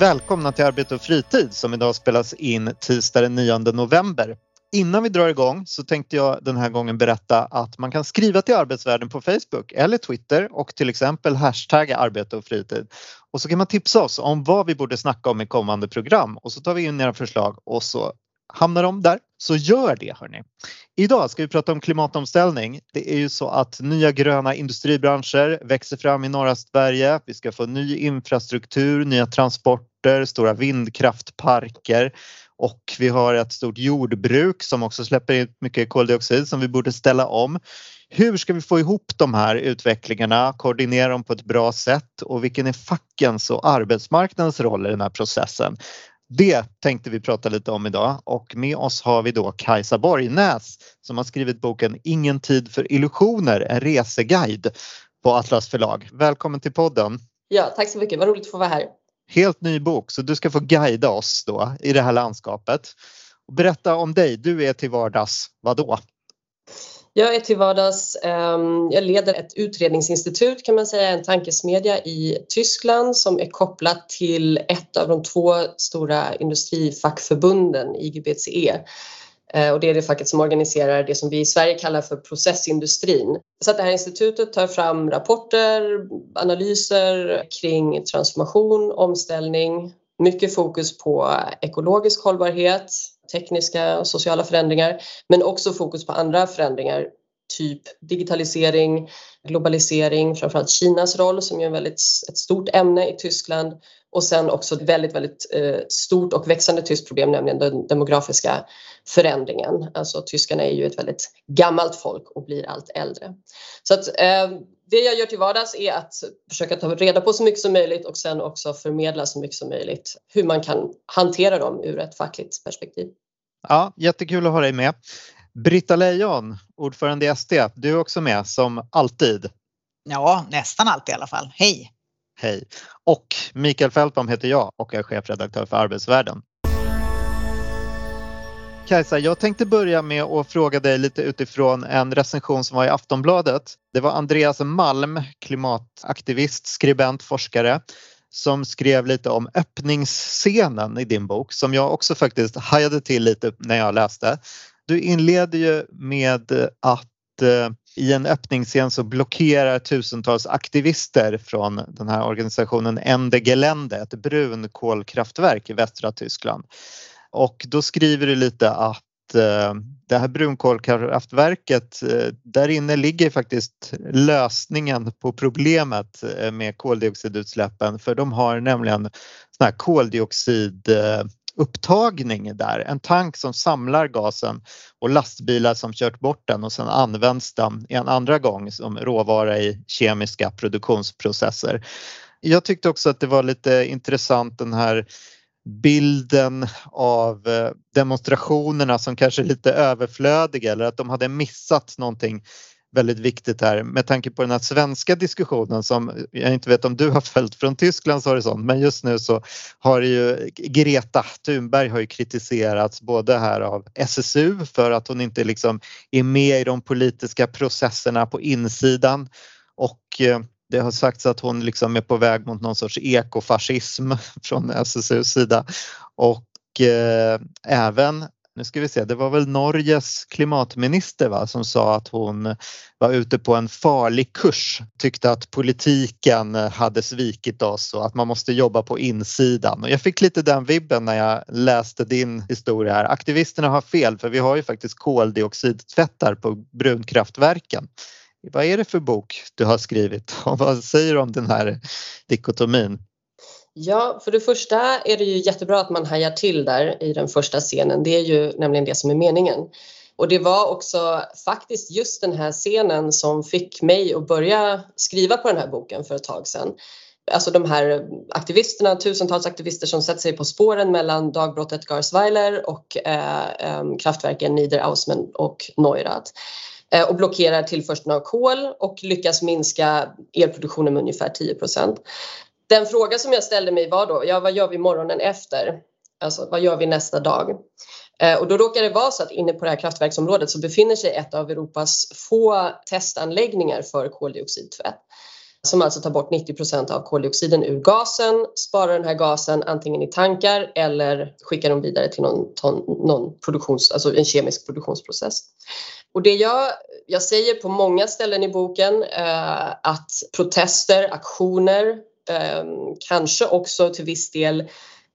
Välkomna till Arbete och fritid som idag spelas in tisdag den 9 november. Innan vi drar igång så tänkte jag den här gången berätta att man kan skriva till Arbetsvärlden på Facebook eller Twitter och till exempel hashtagga arbete och fritid. Och så kan man tipsa oss om vad vi borde snacka om i kommande program och så tar vi in era förslag och så hamnar de där. Så gör det hörni. Idag ska vi prata om klimatomställning. Det är ju så att nya gröna industribranscher växer fram i norra Sverige. Vi ska få ny infrastruktur, nya transporter, stora vindkraftparker och vi har ett stort jordbruk som också släpper ut mycket koldioxid som vi borde ställa om. Hur ska vi få ihop de här utvecklingarna, koordinera dem på ett bra sätt och vilken är fackens och arbetsmarknadens roll i den här processen? Det tänkte vi prata lite om idag och med oss har vi då Kajsa Borgnäs som har skrivit boken Ingen tid för illusioner, en reseguide på Atlas förlag. Välkommen till podden! Ja, tack så mycket, vad roligt att få vara här. Helt ny bok så du ska få guida oss då i det här landskapet. Berätta om dig, du är till vardags vadå? Jag är till vardags, ehm, jag leder ett utredningsinstitut kan man säga, en tankesmedja i Tyskland som är kopplat till ett av de två stora industrifackförbunden, IGBCE. Eh, och det är det facket som organiserar det som vi i Sverige kallar för processindustrin. Så att det här institutet tar fram rapporter, analyser kring transformation, omställning, mycket fokus på ekologisk hållbarhet, tekniska och sociala förändringar men också fokus på andra förändringar typ digitalisering, globalisering, framförallt Kinas roll som är ett väldigt ett stort ämne i Tyskland och sen också ett väldigt, väldigt eh, stort och växande tyskt problem, nämligen den demografiska förändringen. Alltså tyskarna är ju ett väldigt gammalt folk och blir allt äldre. Så att eh, det jag gör till vardags är att försöka ta reda på så mycket som möjligt och sen också förmedla så mycket som möjligt hur man kan hantera dem ur ett fackligt perspektiv. Ja, jättekul att ha dig med. Britta Lejon, ordförande i SD, du är också med som alltid. Ja, nästan alltid i alla fall. Hej! Hej! Och Mikael Fältbom heter jag och är chefredaktör för Arbetsvärlden. Kajsa, jag tänkte börja med att fråga dig lite utifrån en recension som var i Aftonbladet. Det var Andreas Malm, klimataktivist, skribent, forskare som skrev lite om öppningsscenen i din bok som jag också faktiskt hajade till lite när jag läste. Du inleder ju med att eh, i en öppningsscen så blockerar tusentals aktivister från den här organisationen Ende Gelände, ett brunkolkraftverk i västra Tyskland. Och då skriver du lite att eh, det här brunkolkraftverket, eh, där inne ligger faktiskt lösningen på problemet med koldioxidutsläppen för de har nämligen såna här koldioxid upptagning där, en tank som samlar gasen och lastbilar som kört bort den och sen används den en andra gång som råvara i kemiska produktionsprocesser. Jag tyckte också att det var lite intressant den här bilden av eh, demonstrationerna som kanske är lite överflödiga eller att de hade missat någonting väldigt viktigt här. Med tanke på den här svenska diskussionen som jag inte vet om du har följt från Tysklands horisont men just nu så har ju Greta Thunberg har ju kritiserats både här av SSU för att hon inte liksom är med i de politiska processerna på insidan och eh, det har sagts att hon liksom är på väg mot någon sorts ekofascism från SSUs sida och eh, även nu ska vi se, det var väl Norges klimatminister va, som sa att hon var ute på en farlig kurs, tyckte att politiken hade svikit oss och att man måste jobba på insidan. Och jag fick lite den vibben när jag läste din historia här. Aktivisterna har fel för vi har ju faktiskt koldioxidtvättar på brunkraftverken. Vad är det för bok du har skrivit och vad säger du om den här dikotomin? Ja, för det första är det ju jättebra att man hajar till där i den första scenen. Det är ju nämligen det som är meningen. Och det var också faktiskt just den här scenen som fick mig att börja skriva på den här boken för ett tag sedan. alltså de här aktivisterna, tusentals aktivister som sätter sig på spåren mellan dagbrottet Garsweiler och eh, eh kraftverken Niederaussmann och Neurath eh, och blockerar tillförseln av kol och lyckas minska elproduktionen med ungefär 10 den fråga som jag ställde mig var då, ja vad gör vi morgonen efter? Alltså vad gör vi nästa dag? Eh, och då råkar det vara så att inne på det här kraftverksområdet så befinner sig ett av Europas få testanläggningar för koldioxidtvätt som alltså tar bort 90 procent av koldioxiden ur gasen, sparar den här gasen antingen i tankar eller skickar dem vidare till någon, ton, någon produktions, alltså en kemisk produktionsprocess. Och det jag, jag säger på många ställen i boken eh, att protester, aktioner, Ehm, kanske också till viss del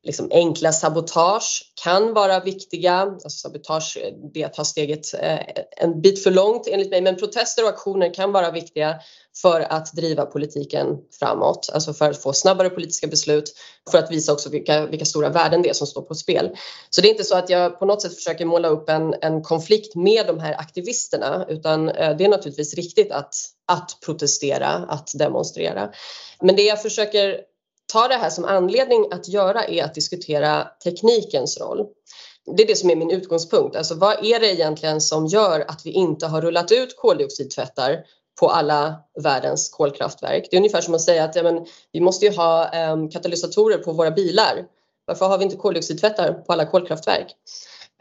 liksom enkla sabotage kan vara viktiga. Alltså sabotage det är att ta steget eh, en bit för långt enligt mig, men protester och aktioner kan vara viktiga för att driva politiken framåt, alltså för att få snabbare politiska beslut, för att visa också vilka, vilka stora värden det är som står på spel. Så det är inte så att jag på något sätt försöker måla upp en, en konflikt med de här aktivisterna, utan eh, det är naturligtvis riktigt att, att protestera, att demonstrera. Men det jag försöker ta det här som anledning att göra är att diskutera teknikens roll. Det är det som är min utgångspunkt. Alltså vad är det egentligen som gör att vi inte har rullat ut koldioxidtvättar på alla världens kolkraftverk? Det är ungefär som att säga att ja, men, vi måste ju ha eh, katalysatorer på våra bilar. Varför har vi inte koldioxidtvättar på alla kolkraftverk?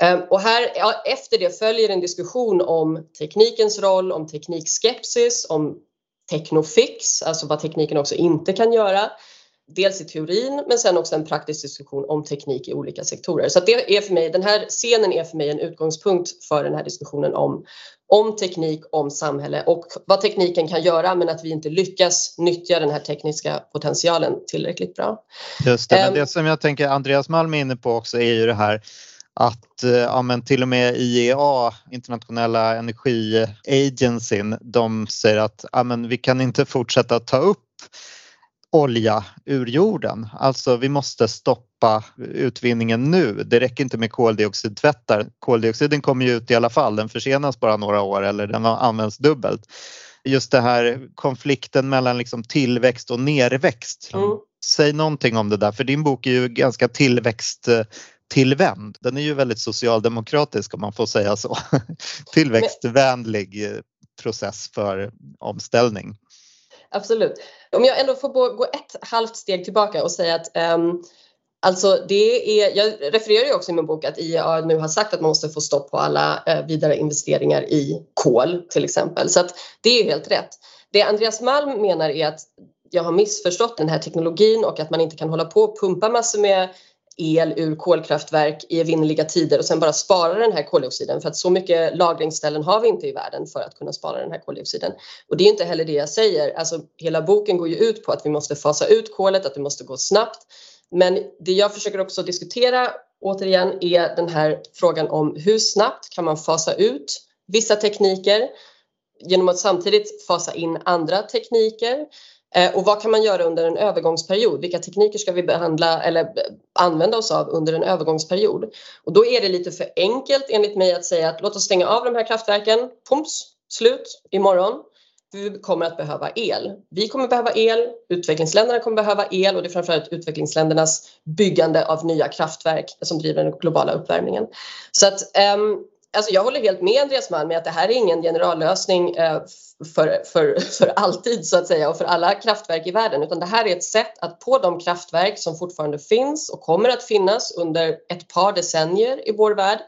Um, och här, ja, efter det följer en diskussion om teknikens roll, om teknikskepsis, om technofix, alltså vad tekniken också inte kan göra dels i teorin men sen också en praktisk diskussion om teknik i olika sektorer. Så det är för mig, den här scenen är för mig en utgångspunkt för den här diskussionen om, om teknik, om samhälle och vad tekniken kan göra men att vi inte lyckas nyttja den här tekniska potentialen tillräckligt bra. Just det, men ehm. det som jag tänker Andreas Malm är inne på också är ju det här att eh, ja, men till och med IEA, internationella energiagencyn, de säger att ja, men vi kan inte fortsätta ta upp olja ur jorden. Alltså vi måste stoppa utvinningen nu. Det räcker inte med koldioxidtvättar. Koldioxiden kommer ju ut i alla fall, den försenas bara några år eller den används dubbelt. Just det här konflikten mellan liksom tillväxt och nerväxt. Mm. Säg någonting om det där, för din bok är ju ganska tillväxttillvänd. Den är ju väldigt socialdemokratisk om man får säga så. Tillväxtvänlig process för omställning. Absolut. Om jag ändå får gå ett halvt steg tillbaka och säga att um, Alltså det är, jag refererar ju också i min bok att IEA nu har sagt att man måste få stopp på alla eh, vidare investeringar i kol till exempel. Så att det är helt rätt. Det Andreas Malm menar är att jag har missförstått den här teknologin och att man inte kan hålla på och pumpa massor med el ur kolkraftverk i evinnerliga tider och sen bara spara den här koldioxiden för att så mycket lagringsställen har vi inte i världen för att kunna spara den här koldioxiden. Och det är inte heller det jag säger. Alltså, hela boken går ju ut på att vi måste fasa ut kolet, att det måste gå snabbt. Men det jag försöker också diskutera återigen är den här frågan om hur snabbt kan man fasa ut vissa tekniker genom att samtidigt fasa in andra tekniker Eh, Eh, och vad kan man göra under en övergångsperiod? Vilka tekniker ska vi behandla eller använda oss av under en övergångsperiod? Och då är det lite för enkelt enligt mig att säga att låt oss stänga av de här kraftverken, pumps, slut imorgon. Vi kommer att behöva el. Vi kommer behöva el, utvecklingsländerna kommer behöva el och det är framförallt utvecklingsländernas byggande av nya kraftverk som driver den globala uppvärmningen. Så att um, Alltså jag håller helt med Andreas Malm med att det här är ingen generallösning eh, för, för, för alltid så att säga och för alla kraftverk i världen utan det här är ett sätt att på de kraftverk som fortfarande finns och kommer att finnas under ett par decennier i vår värld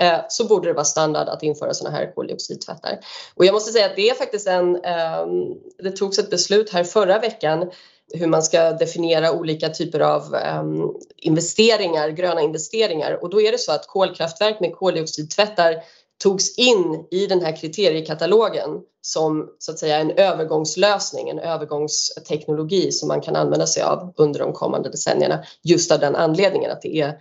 eh, så borde det vara standard att införa sådana här koldioxidtvättar. Och jag måste säga att det är faktiskt en, ehm, det togs ett beslut här förra veckan hur man ska definiera olika typer av um, investeringar, gröna investeringar. Och då är det så att kolkraftverk med koldioxidtvättar togs in i den här kriteriekatalogen som så att säga en övergångslösning, en övergångsteknologi som man kan använda sig av under de kommande decennierna just av den anledningen att det är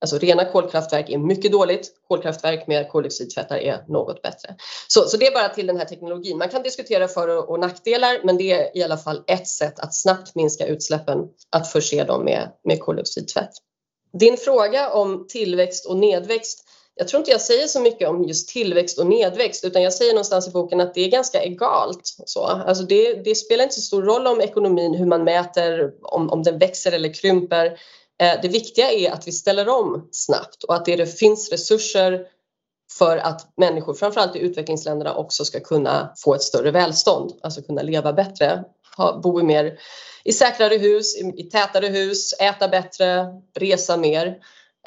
Alltså rena kolkraftverk är mycket dåligt, kolkraftverk med koldioxidtvättar är något bättre. Så, så det är bara till den här teknologin. Man kan diskutera för och nackdelar men det är i alla fall ett sätt att snabbt minska utsläppen, att förse dem med, med koldioxidtvätt. Din fråga om tillväxt och nedväxt jag tror inte jag säger så mycket om just tillväxt och nedväxt utan jag säger någonstans i boken att det är ganska egalt. Så. Alltså det, det spelar inte så stor roll om ekonomin, hur man mäter, om, om den växer eller krymper. Eh, det viktiga är att vi ställer om snabbt och att det finns resurser för att människor, framförallt i utvecklingsländerna, också ska kunna få ett större välstånd, alltså kunna leva bättre, ha, bo i mer i säkrare hus, i, i tätare hus, äta bättre, resa mer.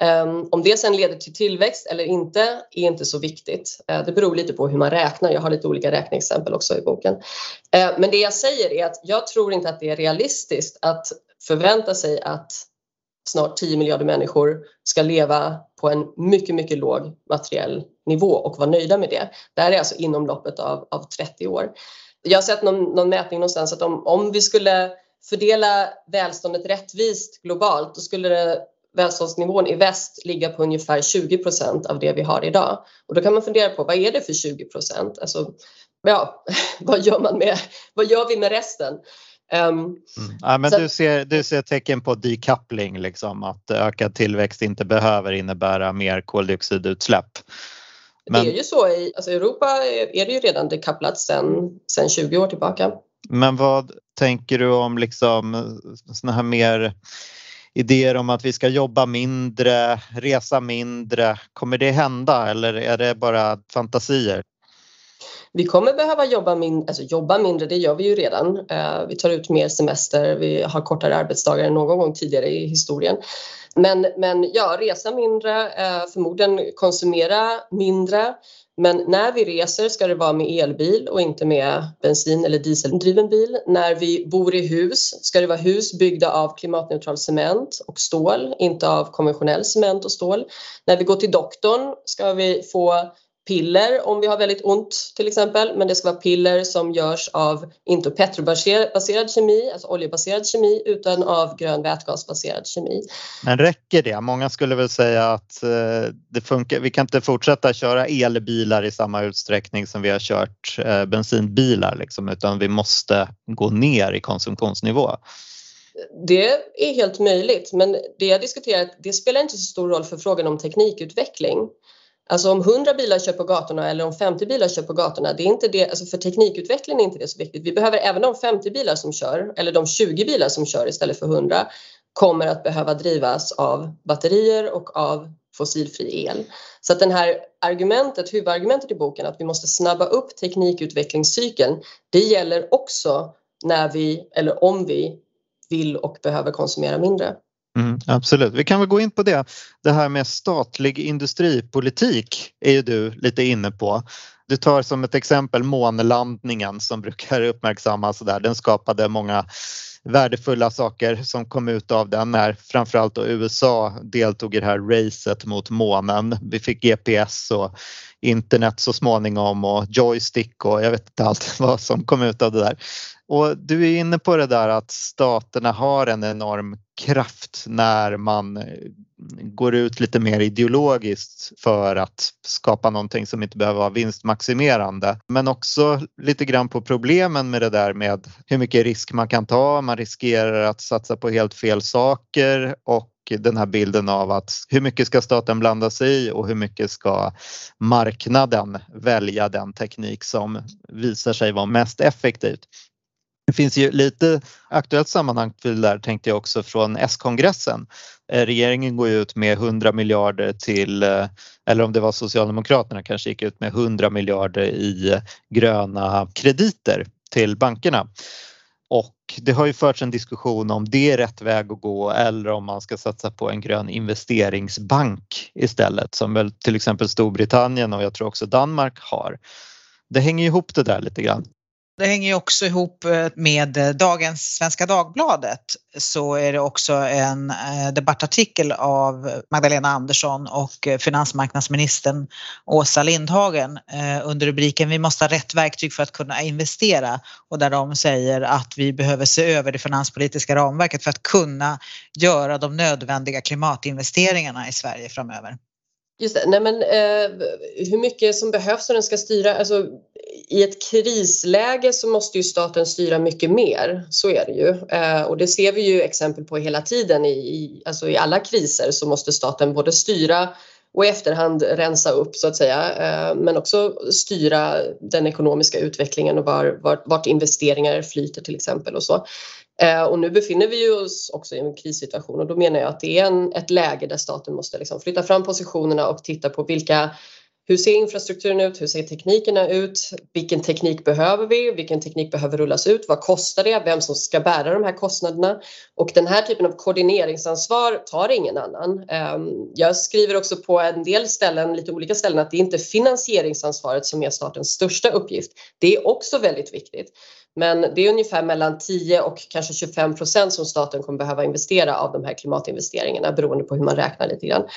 Um, om det sen leder till tillväxt eller inte är inte så viktigt. Uh, det beror lite på hur man räknar. Jag har lite olika räkneexempel också i boken. Uh, men det jag säger är att jag tror inte att det är realistiskt att förvänta sig att snart 10 miljarder människor ska leva på en mycket, mycket låg materiell nivå och vara nöjda med det. Det här är alltså inom loppet av, av 30 år. Jag har sett någon, någon mätning någonstans att om, om vi skulle fördela välståndet rättvist globalt då skulle det, välståndsnivån i väst ligga på ungefär 20 procent av det vi har idag. Och då kan man fundera på vad är det för 20 procent? Alltså, ja, vad gör man med, vad gör vi med resten? Um, mm. ja, men du, ser, du ser tecken på decoupling, liksom, att ökad tillväxt inte behöver innebära mer koldioxidutsläpp. Men, det är ju så, i alltså Europa är det ju redan dekopplat sedan, sedan 20 år tillbaka. Men vad tänker du om liksom såna här mer idéer om att vi ska jobba mindre, resa mindre. Kommer det hända eller är det bara fantasier? Vi kommer behöva jobba, min, alltså jobba mindre, det gör vi ju redan. Eh, vi tar ut mer semester, vi har kortare arbetsdagar än någon gång tidigare i historien. Men, men ja, resa mindre, eh, förmodligen konsumera mindre. Men när vi reser ska det vara med elbil och inte med bensin eller dieseldriven bil. När vi bor i hus ska det vara hus byggda av klimatneutral cement och stål, inte av konventionell cement och stål. När vi går till doktorn ska vi få piller om vi har väldigt ont till exempel, men det ska vara piller som görs av inte petrobaserad kemi, alltså oljebaserad kemi, utan av grön vätgasbaserad kemi. Men räcker det? Många skulle väl säga att eh, det funkar, vi kan inte fortsätta köra elbilar i samma utsträckning som vi har kört eh, bensinbilar liksom, utan vi måste gå ner i konsumtionsnivå. Det är helt möjligt, men det jag diskuterar det spelar inte så stor roll för frågan om teknikutveckling. Alltså om 100 bilar kör på gatorna eller om 50 bilar kör på gatorna, det är inte det, alltså för teknikutvecklingen är inte det så viktigt. Vi behöver även de 50 bilar som kör eller de 20 bilar som kör istället för 100 kommer att behöva drivas av batterier och av fossilfri el. Så att det här argumentet, huvudargumentet i boken att vi måste snabba upp teknikutvecklingscykeln, det gäller också när vi eller om vi vill och behöver konsumera mindre. Mm, absolut, vi kan väl gå in på det. Det här med statlig industripolitik är ju du lite inne på. Du tar som ett exempel månlandningen som brukar uppmärksammas där. Den skapade många värdefulla saker som kom ut av den när framförallt då USA deltog i det här racet mot månen. Vi fick GPS och internet så småningom och joystick och jag vet inte allt vad som kom ut av det där. Och du är inne på det där att staterna har en enorm kraft när man eh, går ut lite mer ideologiskt för att skapa någonting som inte behöver vara vinstmaximerande. Men också lite grann på problemen med det där med hur mycket risk man kan ta. Man riskerar att satsa på helt fel saker och den här bilden av att hur mycket ska staten blanda sig i och hur mycket ska marknaden välja den teknik som visar sig vara mest effektivt. Det finns ju lite aktuellt sammanhang för det där tänkte jag också från S-kongressen. Eh, regeringen går ut med 100 miljarder till, eh, eller om det var Socialdemokraterna kanske gick ut med 100 miljarder i eh, gröna krediter till bankerna. Och det har ju förts en diskussion om det är rätt väg att gå eller om man ska satsa på en grön investeringsbank istället som väl till exempel Storbritannien och jag tror också Danmark har. Det hänger ihop det där lite grann. Det hänger ju också ihop eh, med eh, dagens Svenska Dagbladet så är det också en eh, debattartikel av Magdalena Andersson och finansmarknadsministern Åsa Lindhagen under rubriken Vi måste ha rätt verktyg för att kunna investera och där de säger att vi behöver se över det finanspolitiska ramverket för att kunna göra de nödvändiga klimatinvesteringarna i Sverige framöver. Just det. Nej, men, eh, hur mycket som behövs och den ska styra. Alltså, I ett krisläge så måste ju staten styra mycket mer. Så är det ju. Eh, och det ser vi ju exempel på hela tiden. I, i, alltså, I alla kriser så måste staten både styra och i efterhand rensa upp så att säga eh, men också styra den ekonomiska utvecklingen och var, var, vart investeringar flyter till exempel och så. Eh, och nu befinner vi oss också i en krissituation och då menar jag att det är en, ett läge där staten måste liksom flytta fram positionerna och titta på vilka hur ser infrastrukturen ut? Hur ser teknikerna ut? Vilken teknik behöver vi? Vilken teknik behöver rullas ut? Vad kostar det? Vem som ska bära de här kostnaderna? Och den här typen av koordineringsansvar tar ingen annan. Ehm, jag skriver också på en del ställen, lite olika ställen, att det inte är finansieringsansvaret som är statens största uppgift. Det är också väldigt viktigt. Men det är ungefär mellan 10 och kanske 25 procent som staten kommer behöva investera av de här klimatinvesteringarna beroende på hur man räknar lite grann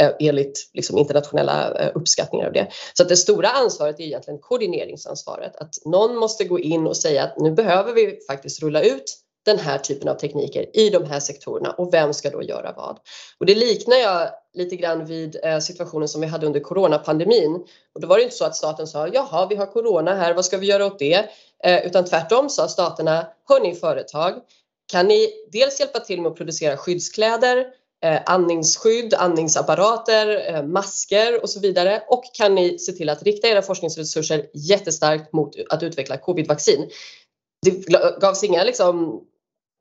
eh, enligt liksom internationella eh, uppskattningar av det. Så att det stora ansvaret är egentligen koordineringsansvaret. Att någon måste gå in och säga att nu behöver vi faktiskt rulla ut den här typen av tekniker i de här sektorerna och vem ska då göra vad? Och det liknar jag lite grann vid eh, situationen som vi hade under coronapandemin. Och då var det inte så att staten sa jaha, vi har corona här, vad ska vi göra åt det? Eh, utan tvärtom sa staterna, hörni företag, kan ni dels hjälpa till med att producera skyddskläder, eh, andningsskydd, andningsapparater, eh, masker och så vidare och kan ni se till att rikta era forskningsresurser jättestarkt mot att utveckla covidvaccin. Det gavs inga liksom,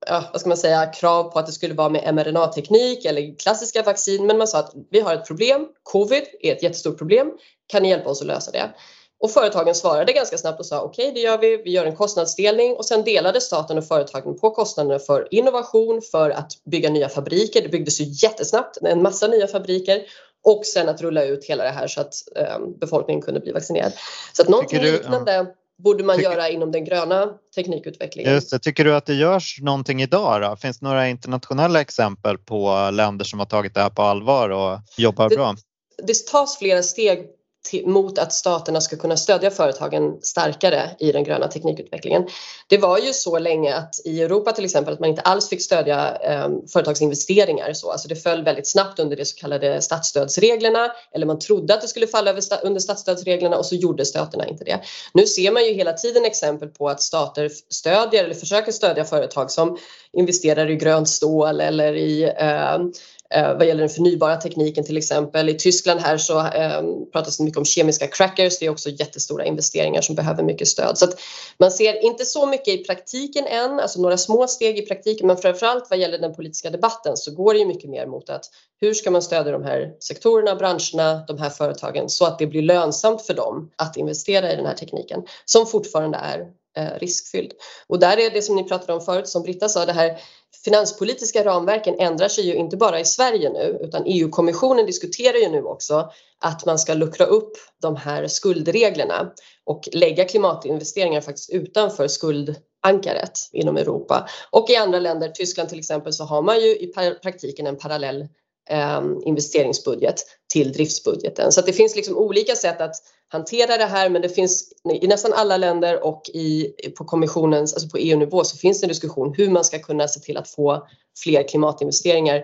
ja, vad ska man säga, krav på att det skulle vara med mRNA-teknik eller klassiska vaccin men man sa att vi har ett problem, covid är ett jättestort problem, kan ni hjälpa oss att lösa det? Och företagen svarade ganska snabbt och sa okej, okay, det gör vi. Vi gör en kostnadsdelning och sen delade staten och företagen på kostnaderna för innovation, för att bygga nya fabriker. Det byggdes ju jättesnabbt, en massa nya fabriker och sen att rulla ut hela det här så att um, befolkningen kunde bli vaccinerad. Så att någonting du, liknande ja borde man tycker, göra inom den gröna teknikutvecklingen. Just det. Tycker du att det görs någonting idag då? Finns det några internationella exempel på länder som har tagit det här på allvar och jobbar det, bra? Det tas flera steg till, mot att staterna ska kunna stödja företagen starkare i den gröna teknikutvecklingen. Det var ju så länge att i Europa till exempel att man inte alls fick stödja eh, företagsinvesteringar så, alltså det föll väldigt snabbt under de så kallade statsstödsreglerna eller man trodde att det skulle falla över sta under statsstödsreglerna och så gjorde staterna inte det. Nu ser man ju hela tiden exempel på att stater stödjer eller försöker stödja företag som investerar i grönt stål eller i Eh, Eh, vad gäller den förnybara tekniken till exempel. I Tyskland här så eh, pratas det mycket om kemiska crackers. Det är också jättestora investeringar som behöver mycket stöd. Så att man ser inte så mycket i praktiken än, alltså några små steg i praktiken, men framförallt vad gäller den politiska debatten så går det ju mycket mer mot att hur ska man stödja de här sektorerna, branscherna, de här företagen så att det blir lönsamt för dem att investera i den här tekniken som fortfarande är Eh, riskfylld. Och där är det som ni pratade om förut, som Britta sa, det här finanspolitiska ramverken ändrar sig ju inte bara i Sverige nu utan EU-kommissionen diskuterar ju nu också att man ska luckra upp de här skuldreglerna och lägga klimatinvesteringar faktiskt utanför skuldankaret inom Europa. Och i andra länder, Tyskland till exempel, så har man ju i praktiken en parallell Ehm, investeringsbudget till driftsbudgeten. Så det finns liksom olika sätt att hantera det här men det finns i nästan alla länder och i, på kommissionens, alltså på EU-nivå så finns det en diskussion hur man ska kunna se till att få fler klimatinvesteringar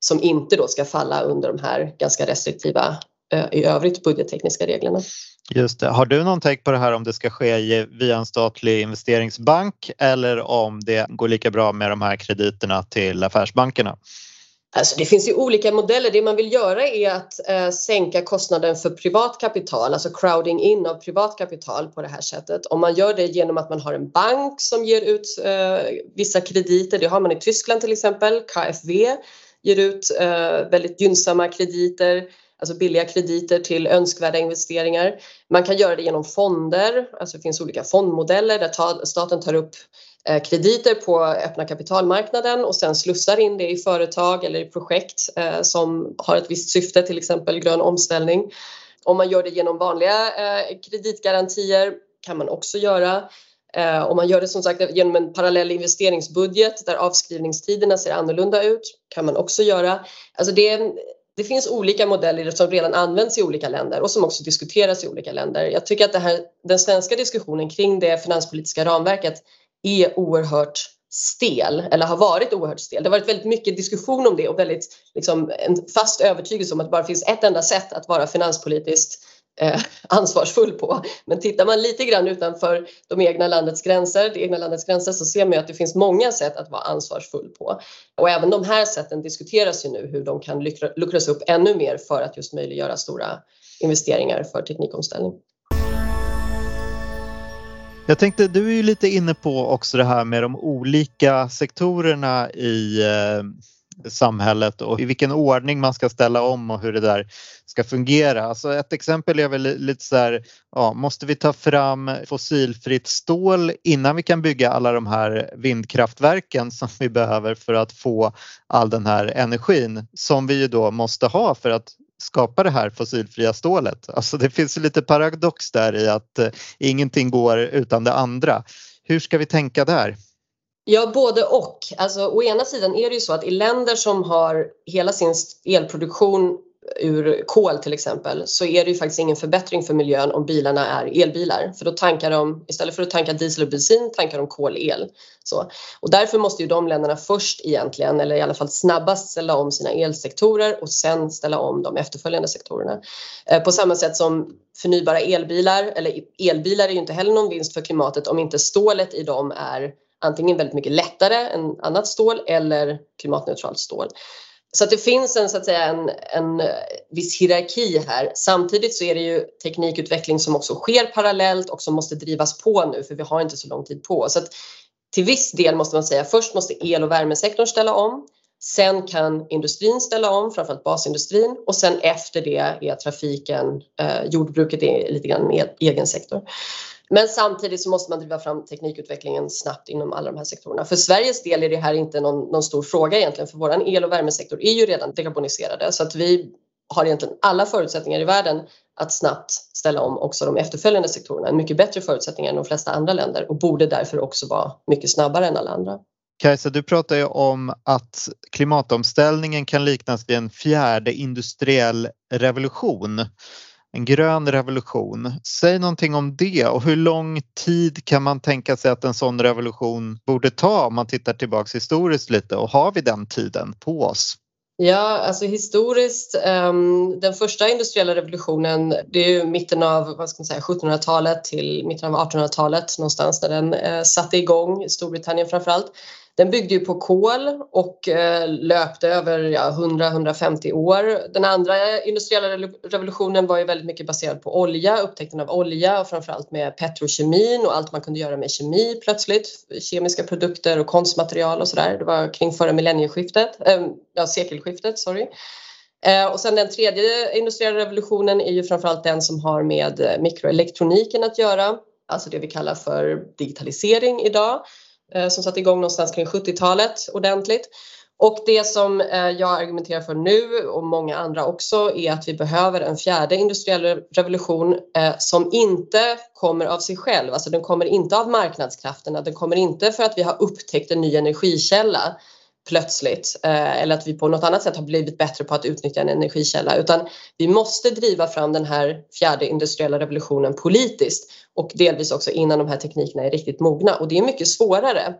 som inte då ska falla under de här ganska restriktiva eh, i övrigt budgettekniska reglerna. Just det. Har du någon take på det här om det ska ske via en statlig investeringsbank eller om det går lika bra med de här krediterna till affärsbankerna? Alltså det finns ju olika modeller. Det man vill göra är att eh, sänka kostnaden för privat kapital, alltså crowding in av privat kapital på det här sättet. Om man gör det genom att man har en bank som ger ut eh, vissa krediter, det har man i Tyskland till exempel, KfW ger ut eh, väldigt gynnsamma krediter, alltså billiga krediter till önskvärda investeringar. Man kan göra det genom fonder, alltså det finns olika fondmodeller där staten tar upp Eh, krediter på öppna kapitalmarknaden och sen slussar in det i företag eller i projekt eh, som har ett visst syfte, till exempel grön omställning. Om man gör det genom vanliga eh, kreditgarantier kan man också göra. Om man gör det som sagt genom en parallell investeringsbudget där avskrivningstiderna ser annorlunda ut kan man också göra. Alltså det, det finns olika modeller som redan används i olika länder och som också diskuteras i olika länder. Jag tycker att det här, den svenska diskussionen kring det finanspolitiska ramverket är oerhört stel eller har varit oerhört stel. Det har varit väldigt mycket diskussion om det och väldigt liksom, en fast övertygelse om att det bara finns ett enda sätt att vara finanspolitiskt eh, ansvarsfull på. Men tittar man lite grann utanför de egna landets gränser, det egna landets gränser så ser man att det finns många sätt att vara ansvarsfull på. Och även de här sätten diskuteras ju nu hur de kan luckras upp ännu mer för att just möjliggöra stora investeringar för teknikomställning. Jag tänkte, du är ju lite inne på också det här med de olika sektorerna i eh, samhället och i vilken ordning man ska ställa om och hur det där ska fungera. Alltså ett exempel är väl lite så här, ja, måste vi ta fram fossilfritt stål innan vi kan bygga alla de här vindkraftverken som vi behöver för att få all den här energin som vi ju då måste ha för att skapa det här fossilfria stålet. Alltså det finns lite paradox där i att eh, ingenting går utan det andra. Hur ska vi tänka där? Ja, både och. Alltså, å ena sidan är det ju så att i länder som har hela sin elproduktion ur kol till exempel så är det ju faktiskt ingen förbättring för miljön om bilarna är elbilar. För då tankar de, istället för att tanka diesel och bensin, tankar de kolel. Så. Och därför måste ju de länderna först egentligen, eller i alla fall snabbast ställa om sina elsektorer och sen ställa om de efterföljande sektorerna. Eh, på samma sätt som förnybara elbilar, eller elbilar är ju inte heller någon vinst för klimatet om inte stålet i dem är antingen väldigt mycket lättare än annat stål eller klimatneutralt stål. Så att det finns en, så att säga, en, en eh, viss hierarki här. Samtidigt så är det ju teknikutveckling som också sker parallellt och som måste drivas på nu för vi har inte så lång tid på oss. Till viss del måste man säga först måste el och värmesektorn ställa om. Sen kan industrin ställa om, framförallt basindustrin och sen efter det är trafiken, eh, jordbruket är lite grann en egen sektor. Men samtidigt så måste man driva fram teknikutvecklingen snabbt inom alla de här sektorerna. För Sveriges del är det här inte någon, någon stor fråga egentligen för vår el och värmesektor är ju redan dekarboniserade så att vi har egentligen alla förutsättningar i världen att snabbt ställa om också de efterföljande sektorerna. En mycket bättre förutsättningar än de flesta andra länder och borde därför också vara mycket snabbare än alla andra. Kajsa, du pratar ju om att klimatomställningen kan liknas vid en fjärde industriell revolution en grön revolution. Säg någonting om det och hur lång tid kan man tänka sig att en sån revolution borde ta om man tittar tillbaks historiskt lite och har vi den tiden på oss? Ja, alltså historiskt, um, den första industriella revolutionen, det är ju mitten av vad ska man säga, 1700-talet till mitten av 1800-talet någonstans när den uh, satte igång i Storbritannien framförallt. Den byggde ju på kol och eh, löpte över ja, 100-150 år. Den andra industriella revolutionen var ju väldigt mycket baserad på olja, upptäckten av olja och framförallt med petrokemin och allt man kunde göra med kemi plötsligt, kemiska produkter och konstmaterial och sådär. Det var kring förra millennieskiftet, äh, ja sekelskiftet, sorry. Eh, och sen den tredje industriella revolutionen är ju framförallt den som har med mikroelektroniken att göra, alltså det vi kallar för digitalisering idag. Eh, som satte igång någonstans kring 70-talet ordentligt. Och det som eh, jag argumenterar för nu och många andra också är att vi behöver en fjärde industriell revolution eh, som inte kommer av sig själv, alltså den kommer inte av marknadskrafterna, den kommer inte för att vi har upptäckt en ny energikälla plötsligt eh, eller att vi på något annat sätt har blivit bättre på att utnyttja en energikälla utan vi måste driva fram den här fjärde industriella revolutionen politiskt och delvis också innan de här teknikerna är riktigt mogna och det är mycket svårare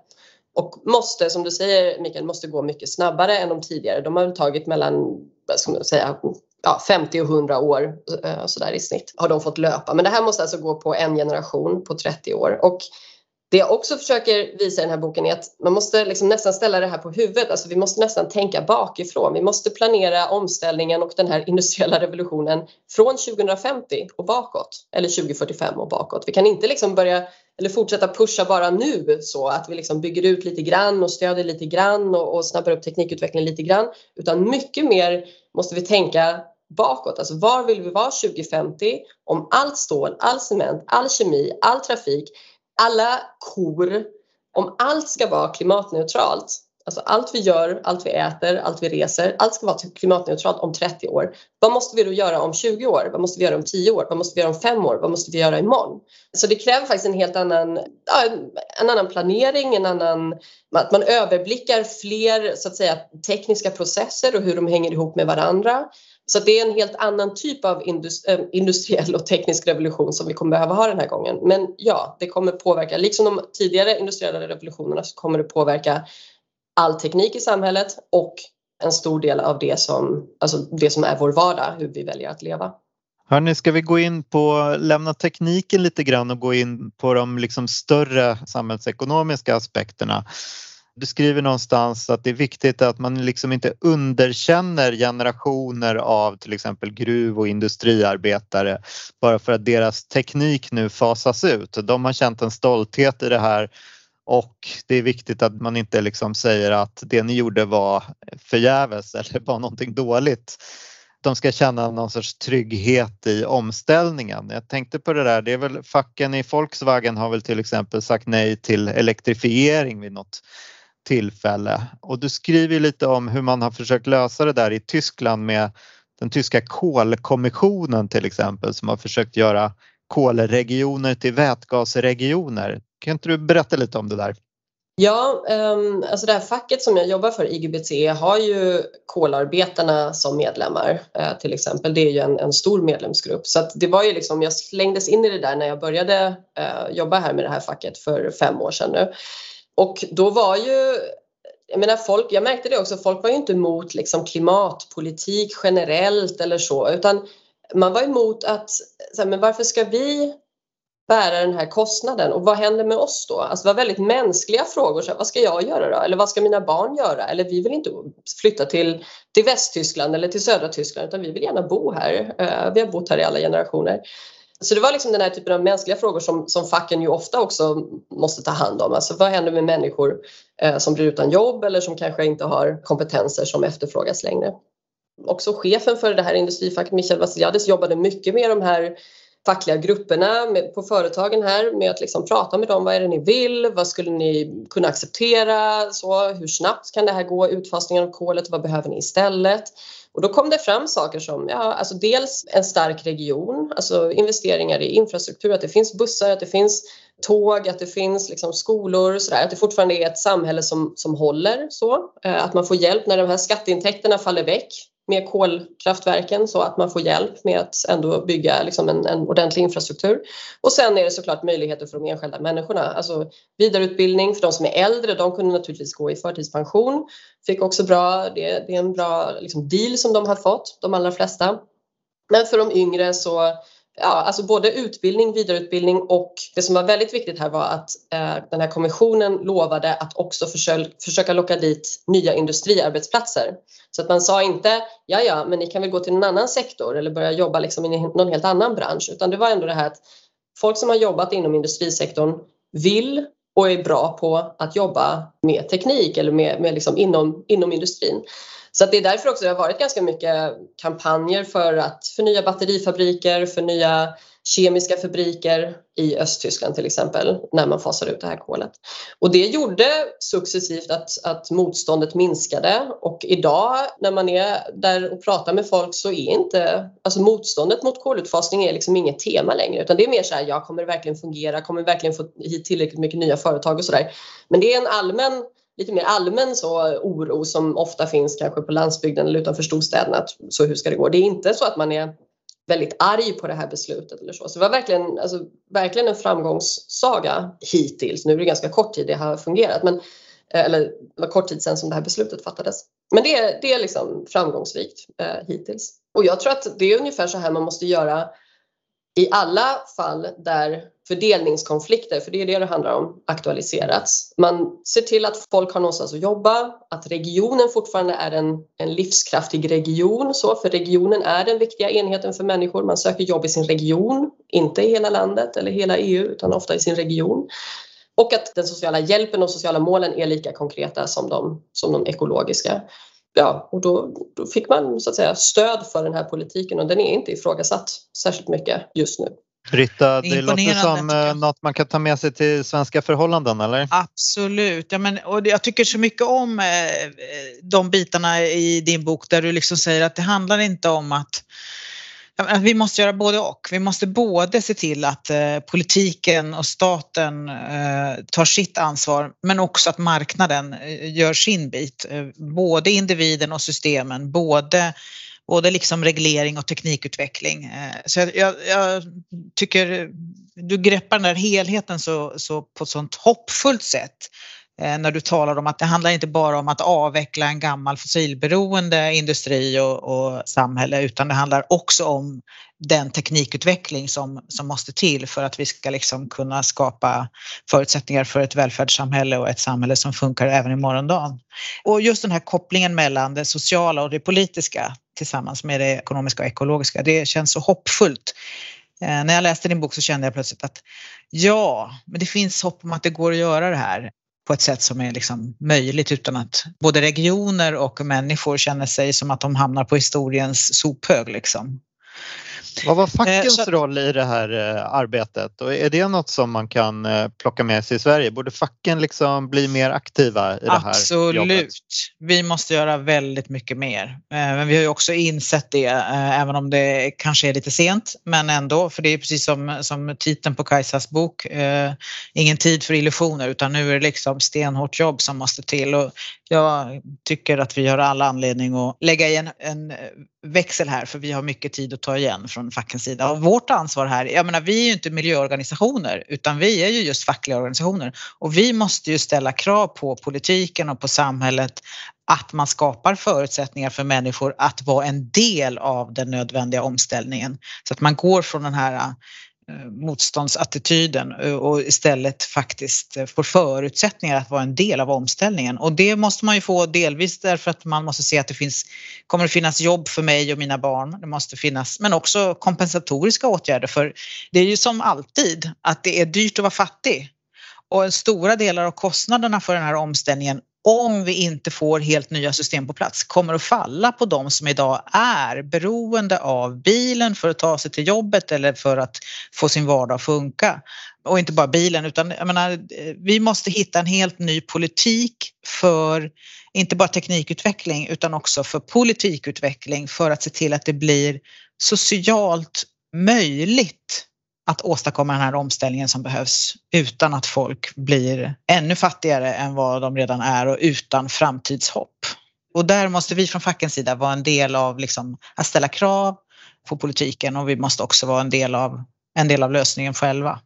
och måste, som du säger Mikael, måste gå mycket snabbare än de tidigare. De har väl tagit mellan, vad ska man säga, ja, 50 och 100 år eh, sådär i snitt har de fått löpa. Men det här måste alltså gå på en generation på 30 år och det jag också försöker visa i den här boken är att man måste liksom nästan ställa det här på huvudet. Alltså vi måste nästan tänka bakifrån. Vi måste planera omställningen och den här industriella revolutionen från 2050 och bakåt. Eller 2045 och bakåt. Vi kan inte liksom börja eller fortsätta pusha bara nu så att vi liksom bygger ut lite grann och stöder lite grann och, och snabbar upp teknikutvecklingen lite grann. Utan mycket mer måste vi tänka bakåt. Alltså var vill vi vara 2050 om allt stål, all cement, all kemi, all trafik alla kor, om allt ska vara klimatneutralt, alltså allt vi gör, allt vi äter, allt vi reser, allt ska vara klimatneutralt om 30 år. Vad måste vi då göra om 20 år? Vad måste vi göra om 10 år? Vad måste vi göra om 5 år? Vad måste vi göra imorgon? Så det kräver faktiskt en helt annan, en annan planering, en annan, att man överblickar fler så att säga, tekniska processer och hur de hänger ihop med varandra. Så det är en helt annan typ av eh, industriell och teknisk revolution som vi kommer behöva ha den här gången. Men ja, det kommer påverka, liksom de tidigare industriella revolutionerna så kommer det påverka all teknik i samhället och en stor del av det som, alltså det som är vår vardag, hur vi väljer att leva. Hörni, ska vi gå in på, lämna tekniken lite grann och gå in på de liksom större samhällsekonomiska aspekterna. Du skriver någonstans att det är viktigt att man liksom inte underkänner generationer av till exempel gruv och industriarbetare bara för att deras teknik nu fasas ut. De har känt en stolthet i det här och det är viktigt att man inte liksom säger att det ni gjorde var förgäves eller var någonting dåligt de ska känna någon sorts trygghet i omställningen. Jag tänkte på det där, det är väl facken i Volkswagen har väl till exempel sagt nej till elektrifiering vid något tillfälle och du skriver lite om hur man har försökt lösa det där i Tyskland med den tyska kolkommissionen till exempel som har försökt göra kolregioner till vätgasregioner. Kan inte du berätta lite om det där? Ja, ehm, alltså det här facket som jag jobbar för, IGBT, har ju kolarbetarna som medlemmar eh, till exempel. Det är ju en, en, stor medlemsgrupp. Så att det var ju liksom, jag slängdes in i det där när jag började eh, jobba här med det här facket för fem år sedan nu. Och då var ju jag menar folk, jag märkte det också, folk var ju inte emot liksom klimatpolitik generellt eller så utan man var emot att, så här, men varför ska vi bära den här kostnaden och vad händer med oss då? Alltså det var väldigt mänskliga frågor. Så här, vad ska jag göra då? Eller vad ska mina barn göra? Eller vi vill inte flytta till, till Västtyskland eller till södra Tyskland utan vi vill gärna bo här. Uh, vi har bott här i alla generationer. Så det var liksom den här typen av mänskliga frågor som, som facken ju ofta också måste ta hand om. Alltså vad händer med människor eh, som blir utan jobb eller som kanske inte har kompetenser som efterfrågas längre? Också chefen för det här industrifacket, Michael Vassiliadis, jobbade mycket med de här fackliga grupperna med, på företagen här med att liksom prata med dem. Vad är det ni vill? Vad skulle ni kunna acceptera? Så, hur snabbt kan det här gå? Utfasningen av kolet, vad behöver ni istället? Och då kom det fram saker som ja, alltså dels en stark region, alltså investeringar i infrastruktur, att det finns bussar, att det finns tåg, att det finns liksom skolor, så där, att det fortfarande är ett samhälle som, som håller så. Eh, att man får hjälp när de här skatteintäkterna faller väck med kolkraftverken så att man får hjälp med att ändå bygga liksom en, en, ordentlig infrastruktur. Och sen är det såklart möjligheter för de enskilda människorna, alltså vidareutbildning för de som är äldre, de kunde naturligtvis gå i förtidspension, fick också bra, det, det är en bra liksom, deal som de har fått, de allra flesta. Men för de yngre så ja, alltså både utbildning, vidareutbildning och det som var väldigt viktigt här var att eh, den här kommissionen lovade att också försöka, försöka locka dit nya industriarbetsplatser. Så att man sa inte, ja ja, men ni kan väl gå till en annan sektor eller börja jobba liksom i någon helt annan bransch, utan det var ändå det här att folk som har jobbat inom industrisektorn vill och är bra på att jobba med teknik eller med, med liksom inom, inom industrin. Så det är därför också det har varit ganska mycket kampanjer för att förnya batterifabriker, förnya kemiska fabriker i Östtyskland till exempel när man fasar ut det här kolet. Och det gjorde successivt att, att motståndet minskade och idag när man är där och pratar med folk så är inte, alltså motståndet mot kolutfasning är liksom inget tema längre utan det är mer så här, ja kommer det verkligen fungera, kommer vi verkligen få hit tillräckligt mycket nya företag och sådär. Men det är en allmän lite mer allmän så oro som ofta finns kanske på landsbygden eller utanför storstäderna. Så hur ska det gå? Det är inte så att man är väldigt arg på det här beslutet eller så. Så det var verkligen, alltså, verkligen en framgångssaga hittills. Nu är det ganska kort tid det har fungerat, men, eh, eller det var kort tid sedan som det här beslutet fattades. Men det, är, det är liksom framgångsrikt eh, hittills. Och jag tror att det är ungefär så här man måste göra i alla fall där fördelningskonflikter, för det är det det handlar om, aktualiserats. Man ser till att folk har någonstans att jobba, att regionen fortfarande är en, en livskraftig region, så, för regionen är den viktiga enheten för människor. Man söker jobb i sin region, inte i hela landet eller hela EU, utan ofta i sin region. Och att den sociala hjälpen och sociala målen är lika konkreta som de, som de ekologiska ja, och då, då, fick man så att säga stöd för den här politiken och den är inte ifrågasatt särskilt mycket just nu. Britta, det, det låter som. Eh, något man kan ta med sig till svenska förhållanden eller? Absolut, ja, men, och jag tycker så mycket om eh, de bitarna i din bok där du liksom säger att det handlar inte om att vi måste göra både och. Vi måste både se till att eh, politiken och staten eh, tar sitt ansvar men också att marknaden eh, gör sin bit. Eh, både individen och systemen, både, både liksom reglering och teknikutveckling. Eh, så jag, jag, jag tycker du greppar den där helheten så, så på ett sånt hoppfullt sätt Eh, när du talar om att det handlar inte bara om att avveckla en gammal fossilberoende industri och, och samhälle utan det handlar också om den teknikutveckling som, som måste till för att vi ska liksom kunna skapa förutsättningar för ett välfärdssamhälle och ett samhälle som funkar även i morgondagen. Och just den här kopplingen mellan det sociala och det politiska tillsammans med det ekonomiska och ekologiska, det känns så hoppfullt. Eh, när jag läste din bok så kände jag plötsligt att ja, men det finns hopp om att det går att göra det här på ett sätt som är liksom möjligt utan att både regioner och människor känner sig som att de hamnar på historiens sophög. Liksom. Vad var fackens så... roll i det här eh, arbetet och är det något som man kan eh, plocka med sig i Sverige? Borde facken liksom bli mer aktiva i det här Absolut. jobbet? Vi måste göra väldigt mycket mer. Eh, men vi har ju också insett det, även om det kanske är lite sent, men ändå, för det är precis som, som titeln på Kajsas bok, ingen tid för illusioner utan nu är det liksom stenhårt jobb som måste till och jag tycker att vi har alla anledning att lägga i en, en växel här för vi har mycket tid att ta igen från fackens sida. Och vårt ansvar här, jag menar vi är ju inte miljöorganisationer utan vi är ju just fackliga organisationer och vi måste ju ställa krav på politiken och på samhället att man skapar förutsättningar för människor att vara en del av den nödvändiga omställningen. Så att man går från den här Eh, motståndsattityden eh, och istället faktiskt eh, får förutsättningar att vara en del av omställningen. Och det måste man ju få delvis därför att man måste se att det finns, kommer att finnas jobb för mig och mina barn. Det måste finnas, men också kompensatoriska åtgärder för det är ju som alltid att det är dyrt att vara fattig. Och stora delar av kostnaderna för den här omställningen om vi inte får helt nya system på plats kommer att falla på de som idag är beroende av bilen för att ta sig till jobbet eller för att få sin vardag att funka. Och inte bara bilen utan jag menar, eh, vi måste hitta en helt ny politik för inte bara teknikutveckling utan också för politikutveckling för att se till att det blir socialt möjligt att åstadkomma den här omställningen som behövs utan att folk blir ännu fattigare än vad de redan är och utan framtidshopp. Och där måste vi från fackens sida vara en del av liksom, att ställa krav på politiken och vi måste också vara en del av, en del av lösningen själva.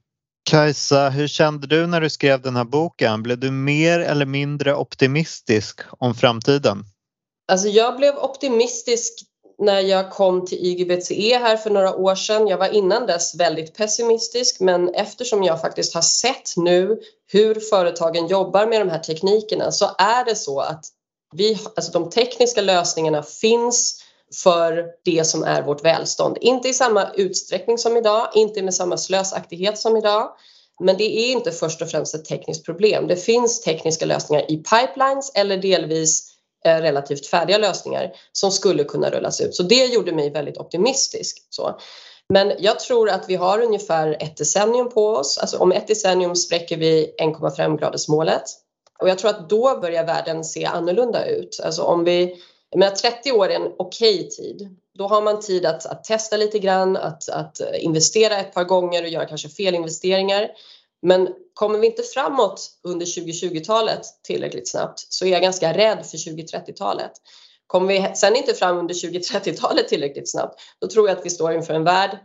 Kajsa, hur kände du när du skrev den här boken? Blev du mer eller mindre optimistisk om framtiden? Alltså jag blev optimistisk när jag kom till YGBTE här för några år sedan. Jag var innan dess väldigt pessimistisk men eftersom jag faktiskt har sett nu hur företagen jobbar med de här teknikerna så är det så att vi, alltså de tekniska lösningarna finns för det som är vårt välstånd. Inte i samma utsträckning som idag, inte med samma slösaktighet som idag. Men det är inte först och främst ett tekniskt problem. Det finns tekniska lösningar i pipelines eller delvis Eh, relativt färdiga lösningar som skulle kunna rullas ut. Så det gjorde mig väldigt optimistisk. Så. Men jag tror att vi har ungefär ett decennium på oss. Alltså om ett decennium spräcker vi 1,5 gradersmålet. Och jag tror att då börjar världen se annorlunda ut. Alltså om vi, jag menar 30 år är en okej okay tid. Då har man tid att, att testa lite grann, att, att investera ett par gånger och göra kanske felinvesteringar. Men kommer vi inte framåt under 2020-talet tillräckligt snabbt så är jag ganska rädd för 2030-talet. Kommer vi sen inte fram under 2030-talet tillräckligt snabbt då tror jag att vi står inför en värld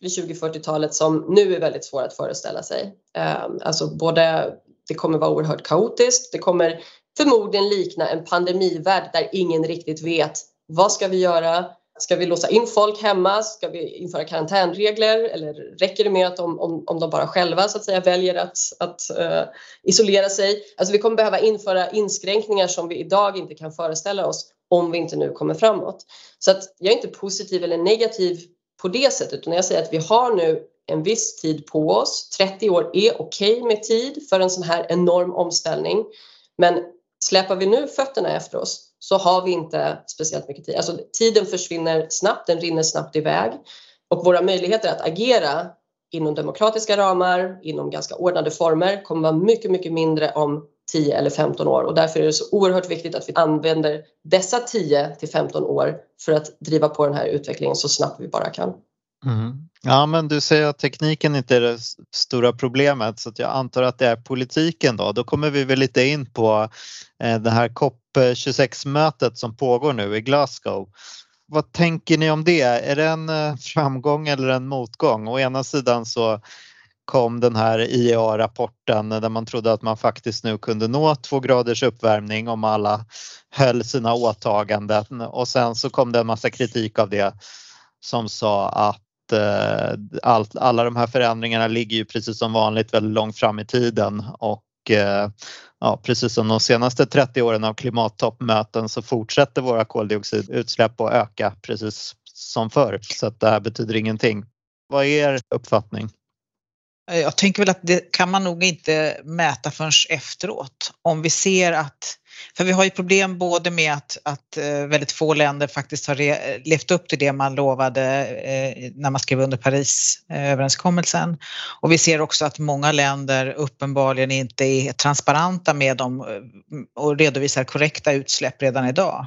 vid 2040-talet som nu är väldigt svår att föreställa sig. Ehm, alltså både, det kommer vara oerhört kaotiskt, det kommer förmodligen likna en pandemivärld där ingen riktigt vet vad ska vi göra, Ska vi låsa in folk hemma? Ska vi införa karantänregler? Eller räcker det med att de, om, om de bara själva så att säga väljer att, att uh, isolera sig? Alltså vi kommer behöva införa inskränkningar som vi idag inte kan föreställa oss om vi inte nu kommer framåt. Så att jag är inte positiv eller negativ på det sättet utan jag säger att vi har nu en viss tid på oss. 30 år är okej okay med tid för en sån här enorm omställning. Men släpar vi nu fötterna efter oss så har vi inte speciellt mycket tid. Alltså tiden försvinner snabbt, den rinner snabbt iväg och våra möjligheter att agera inom demokratiska ramar, inom ganska ordnade former kommer vara mycket, mycket mindre om 10 eller 15 år och därför är det så oerhört viktigt att vi använder dessa 10 till 15 år för att driva på den här utvecklingen så snabbt vi bara kan. Mm. Ja men du säger att tekniken inte är det stora problemet så jag antar att det är politiken då. Då kommer vi väl lite in på eh, det här COP26-mötet eh, som pågår nu i Glasgow. Vad tänker ni om det? Är det en eh, framgång eller en motgång? Å ena sidan så kom den här IEA-rapporten eh, där man trodde att man faktiskt nu kunde nå två graders uppvärmning om alla höll sina åtaganden och sen så kom det en massa kritik av det som sa att eh, all, alla de här förändringarna ligger ju precis som vanligt väldigt långt fram i tiden och eh, ja, precis som de senaste 30 åren av klimattoppmöten så fortsätter våra koldioxidutsläpp att öka precis som förr så att det här betyder ingenting. Vad är er uppfattning? Eh, jag tänker väl att det kan man nog inte mäta förrän efteråt. Om vi ser att, för vi har ju problem både med att, att eh, väldigt få länder faktiskt har eh, levt upp till det man lovade när man skrev under Parisöverenskommelsen. Och vi ser också att många länder uppenbarligen inte är transparenta med dem och redovisar korrekta utsläpp redan idag.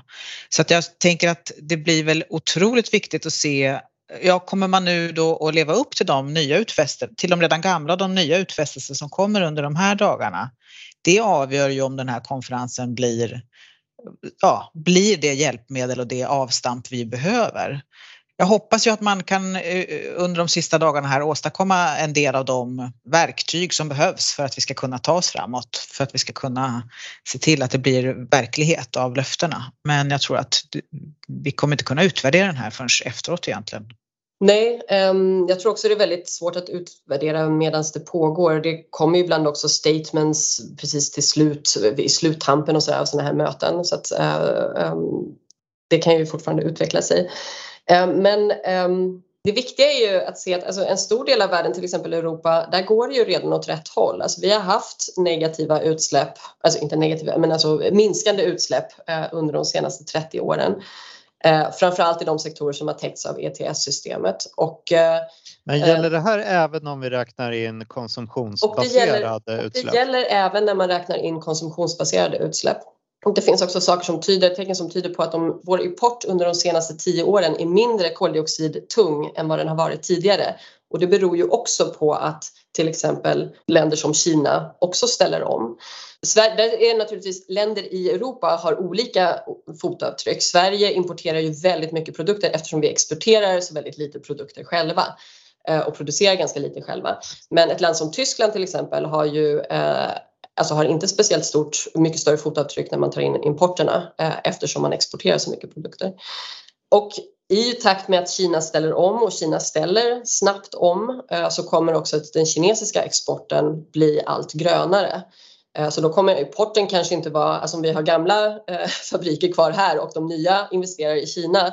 Så att jag tänker att det blir väl otroligt viktigt att se ja, kommer man nu då att leva upp till de nya utfästelser, till de redan gamla och de nya utfästelser som kommer under de här dagarna? Det avgör ju om den här konferensen blir, ja, blir det hjälpmedel och det avstamp vi behöver. Jag hoppas ju att man kan eh, under de sista dagarna här åstadkomma en del av de verktyg som behövs för att vi ska kunna ta oss framåt, för att vi ska kunna se till att det blir verklighet av löftena. Men jag tror att vi kommer inte kunna utvärdera den här förrän efteråt egentligen. Nej, ehm, jag tror också det är väldigt svårt att utvärdera medan det pågår. Det kommer ibland också statements precis till slut, i sluttampen och så av sådana här möten. Så att, eh, ehm, det kan ju fortfarande utveckla sig. Uh, men um, det viktiga är ju att se att alltså, en stor del av världen, till exempel Europa, där går det ju redan åt rätt håll. Alltså, vi har haft negativa utsläpp, alltså inte negativa, men alltså minskande utsläpp uh, under de senaste 30 åren. Eh, framförallt i de sektorer som har täckts av ETS-systemet. Och, eh, Men gäller det här även om vi räknar in konsumtionsbaserade och det gäller, utsläpp? Och det gäller även när man räknar in konsumtionsbaserade utsläpp. Det finns också saker som tyder, tecken som tyder på att om vår import under de senaste tio åren är mindre koldioxidtung än vad den har varit tidigare. Och det beror ju också på att till exempel länder som Kina också ställer om. Sverige, är naturligtvis länder i Europa har olika fotavtryck. Sverige importerar ju väldigt mycket produkter eftersom vi exporterar så väldigt lite produkter själva eh, och producerar ganska lite själva. Men ett land som Tyskland till exempel har ju eh, alltså har inte speciellt stort, mycket större fotavtryck när man tar in importerna eh, eftersom man exporterar så mycket produkter. Och i takt med att Kina ställer om och Kina ställer snabbt om eh, så kommer också den kinesiska exporten bli allt grönare. Eh, så då kommer importen kanske inte vara, alltså om vi har gamla eh, fabriker kvar här och de nya investerar i Kina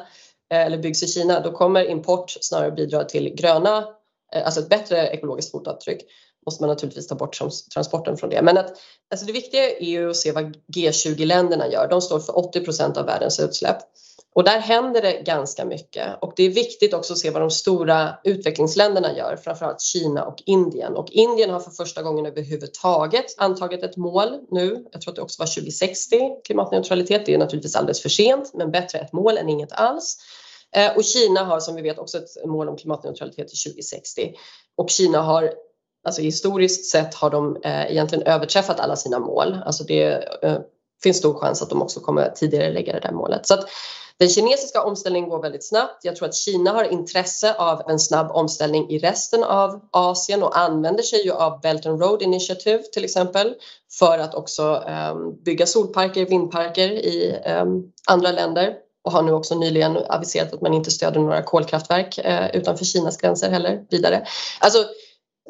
eh, eller byggs i Kina, då kommer import snarare bidra till gröna, eh, alltså ett bättre ekologiskt fotavtryck. Måste man naturligtvis ta bort transporten från det. Men att, alltså det viktiga är ju att se vad G20-länderna gör. De står för 80 procent av världens utsläpp. Och där händer det ganska mycket och det är viktigt också att se vad de stora utvecklingsländerna gör, framförallt Kina och Indien. Och Indien har för första gången överhuvudtaget antagit ett mål nu. Jag tror att det också var 2060 klimatneutralitet. Det är naturligtvis alldeles för sent, men bättre ett mål än inget alls. Eh, och Kina har som vi vet också ett mål om klimatneutralitet till 2060 och Kina har Alltså historiskt sett har de eh, egentligen överträffat alla sina mål. Alltså det eh, finns stor chans att de också kommer tidigare lägga det där målet. Så att den kinesiska omställningen går väldigt snabbt. Jag tror att Kina har intresse av en snabb omställning i resten av Asien och använder sig ju av Belt and Road Initiative till exempel för att också um, bygga solparker, vindparker i um, andra länder och har nu också nyligen aviserat att man inte stöder några kolkraftverk uh, utanför Kinas gränser heller vidare. Alltså,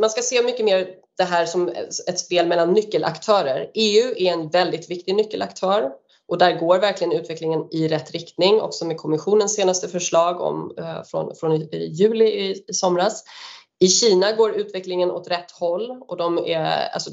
man ska se mycket mer det här som ett spel mellan nyckelaktörer. EU är en väldigt viktig nyckelaktör och där går verkligen utvecklingen i rätt riktning, också med kommissionens senaste förslag om, eh, från, från juli i, i somras. I Kina går utvecklingen åt rätt håll och de är, alltså,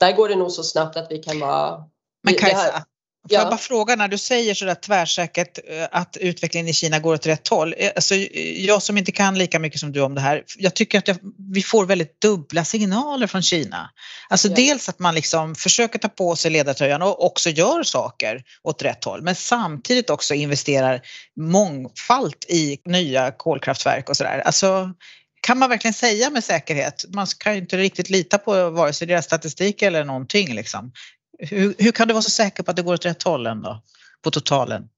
där går det nog så snabbt att vi kan vara... Men Kajsa, Får ja. jag bara fråga när du säger så där tvärsäkert eh, att utvecklingen i Kina går åt rätt håll. Eh, alltså, jag som inte kan lika mycket som du om det här, jag tycker att jag, vi får väldigt dubbla signaler från Kina. Alltså ja. dels att man liksom försöker ta på sig ledartröjan och också gör saker åt rätt håll, men samtidigt också investerar mångfalt i nya kolkraftverk och sådär. Alltså, kan man verkligen säga med säkerhet? Man kan ju inte riktigt lita på vare sig deras statistik eller någonting liksom. Hur, hur kan du vara så säker på att det går åt rätt håll ändå, på totalen?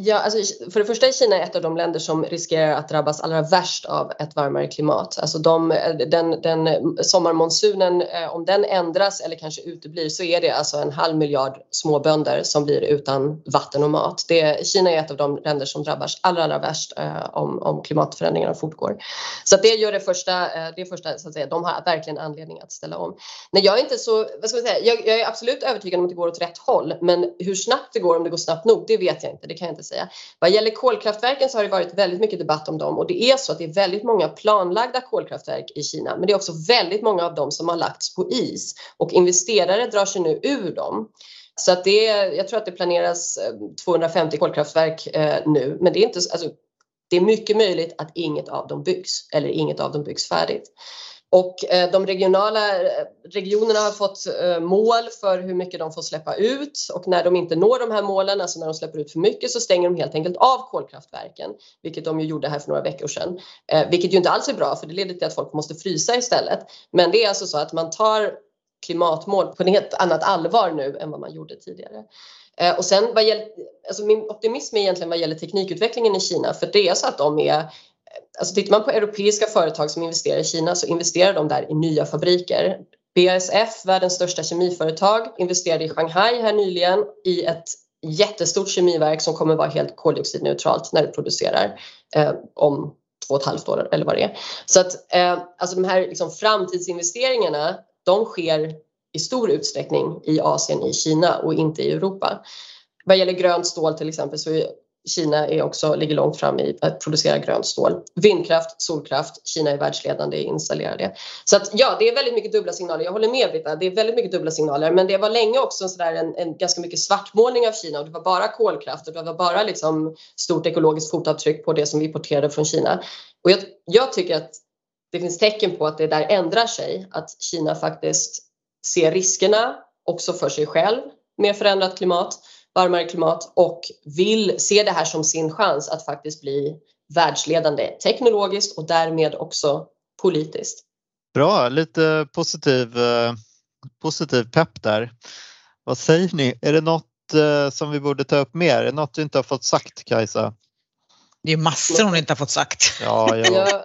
Ja, alltså, för det första är Kina ett av de länder som riskerar att drabbas allra värst av ett varmare klimat. Alltså de, den, den sommarmonsunen, eh, om den ändras eller kanske uteblir så är det alltså en halv miljard småbönder som blir utan vatten och mat. Det, Kina är ett av de länder som drabbas allra, allra värst eh, om, om klimatförändringarna fortgår. Så det gör det första, eh, det första så att säga, de har verkligen anledning att ställa om. Nej, jag är inte så, vad ska man säga, jag, jag är absolut övertygad om att det går åt rätt håll, men hur snabbt det går, om det går snabbt nog, det vet jag inte. Det kan jag inte säga. Vad gäller kolkraftverken så har det varit väldigt mycket debatt om dem och det är så att det är väldigt många planlagda kolkraftverk i Kina men det är också väldigt många av dem som har lagts på is och investerare drar sig nu ur dem. Så att det är, jag tror att det planeras eh, 250 kolkraftverk eh, nu men det är inte alltså, det är mycket möjligt att inget av dem byggs eller inget av dem byggs färdigt. Och eh, de regionala eh, regionerna har fått eh, mål för hur mycket de får släppa ut och när de inte når de här målen, alltså när de släpper ut för mycket så stänger de helt enkelt av kolkraftverken, vilket de ju gjorde här för några veckor sedan. Vilket ju inte alls är bra för det leder till att folk måste frysa istället. Men det är alltså så att man tar klimatmål på ett helt annat allvar nu än vad man gjorde tidigare. Och sen vad gäller, alltså min optimism är egentligen vad gäller teknikutvecklingen i Kina för det är så att de är Alltså tittar man på europeiska företag som investerar i Kina så investerar de där i nya fabriker. BASF, världens största kemiföretag, investerade i Shanghai här nyligen i ett jättestort kemiverk som kommer vara helt koldioxidneutralt när det producerar eh, om två och ett halvt år eller vad det är. Så att eh, alltså de här liksom, framtidsinvesteringarna de sker i stor utsträckning i Asien, i Kina och inte i Europa. Vad gäller grönt stål till exempel så Kina är också, ligger långt fram i att producera grönt stål. Vindkraft, solkraft, Kina är världsledande i att installera det. Så att, ja, det är väldigt mycket dubbla signaler. Jag håller med Britta, det är väldigt mycket dubbla signaler. Men det var länge också så en, en ganska mycket svartmålning av Kina och det var bara kolkraft och det var bara liksom stort ekologiskt fotavtryck på det som vi importerade från Kina. Och jag, jag tycker att det finns tecken på att det där ändrar sig, att Kina faktiskt ser riskerna också för sig själv med förändrat klimat varmare klimat och vill se det här som sin chans att faktiskt bli världsledande teknologiskt och därmed också politiskt. Bra, lite positiv, eh, positiv pepp där. Vad säger ni? Är det något eh, som vi borde ta upp mer? Är det något du inte har fått sagt Kajsa? Det är massor hon inte har fått sagt. Ja, ja.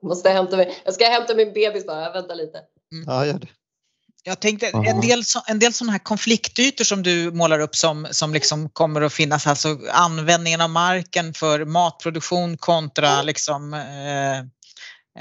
jag måste hämta mig. Jag ska hämta min bebis bara, vänta lite. Mm. Ja, gör det. Jag tänkte en del, en del sådana här konfliktytor som du målar upp som, som liksom kommer att finnas, alltså användningen av marken för matproduktion kontra liksom, eh,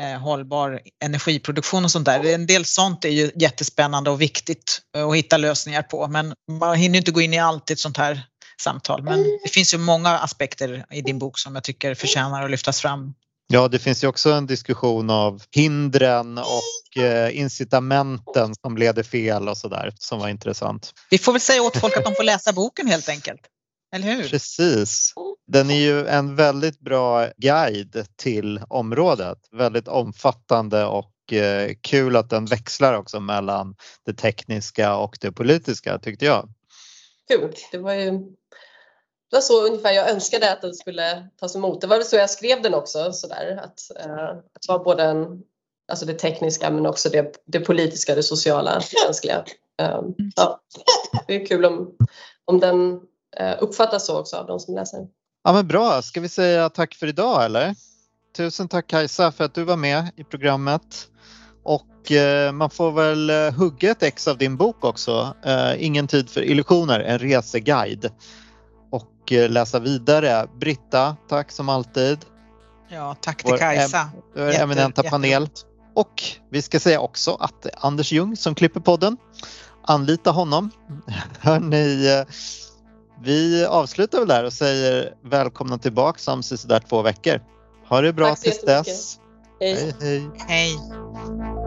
eh, hållbar energiproduktion och sånt där. En del sånt är ju jättespännande och viktigt att hitta lösningar på men man hinner inte gå in i allt i ett sånt här samtal. Men det finns ju många aspekter i din bok som jag tycker förtjänar att lyftas fram. Ja, det finns ju också en diskussion av hindren och eh, incitamenten som leder fel och sådär som var intressant. Vi får väl säga åt folk att de får läsa boken helt enkelt. Eller hur? Precis. Den är ju en väldigt bra guide till området. Väldigt omfattande och eh, kul att den växlar också mellan det tekniska och det politiska tyckte jag. Kul. Det var ju det var så ungefär jag önskade att den skulle tas emot. Det var väl så jag skrev den också, sådär, att, eh, att vara både en, alltså det tekniska men också det, det politiska, det sociala, mänskliga. Eh, ja. Det är kul om, om den eh, uppfattas så också av de som läser. Ja men bra, ska vi säga tack för idag eller? Tusen tack Kajsa för att du var med i programmet. Och eh, man får väl eh, hugga ett ex av din bok också. Eh, Ingen tid för illusioner, en reseguide och eh, läsa vidare. Britta, tack som alltid. Ja, tack till Kajsa. Vår Jätte, eminenta panel. Och vi ska säga också att Anders Ljung som klipper podden, anlita honom. Hörrni, eh, vi avslutar väl där och säger välkomna tillbaka om sådär två veckor. Ha det bra tills dess. Hej. hej. hej. hej.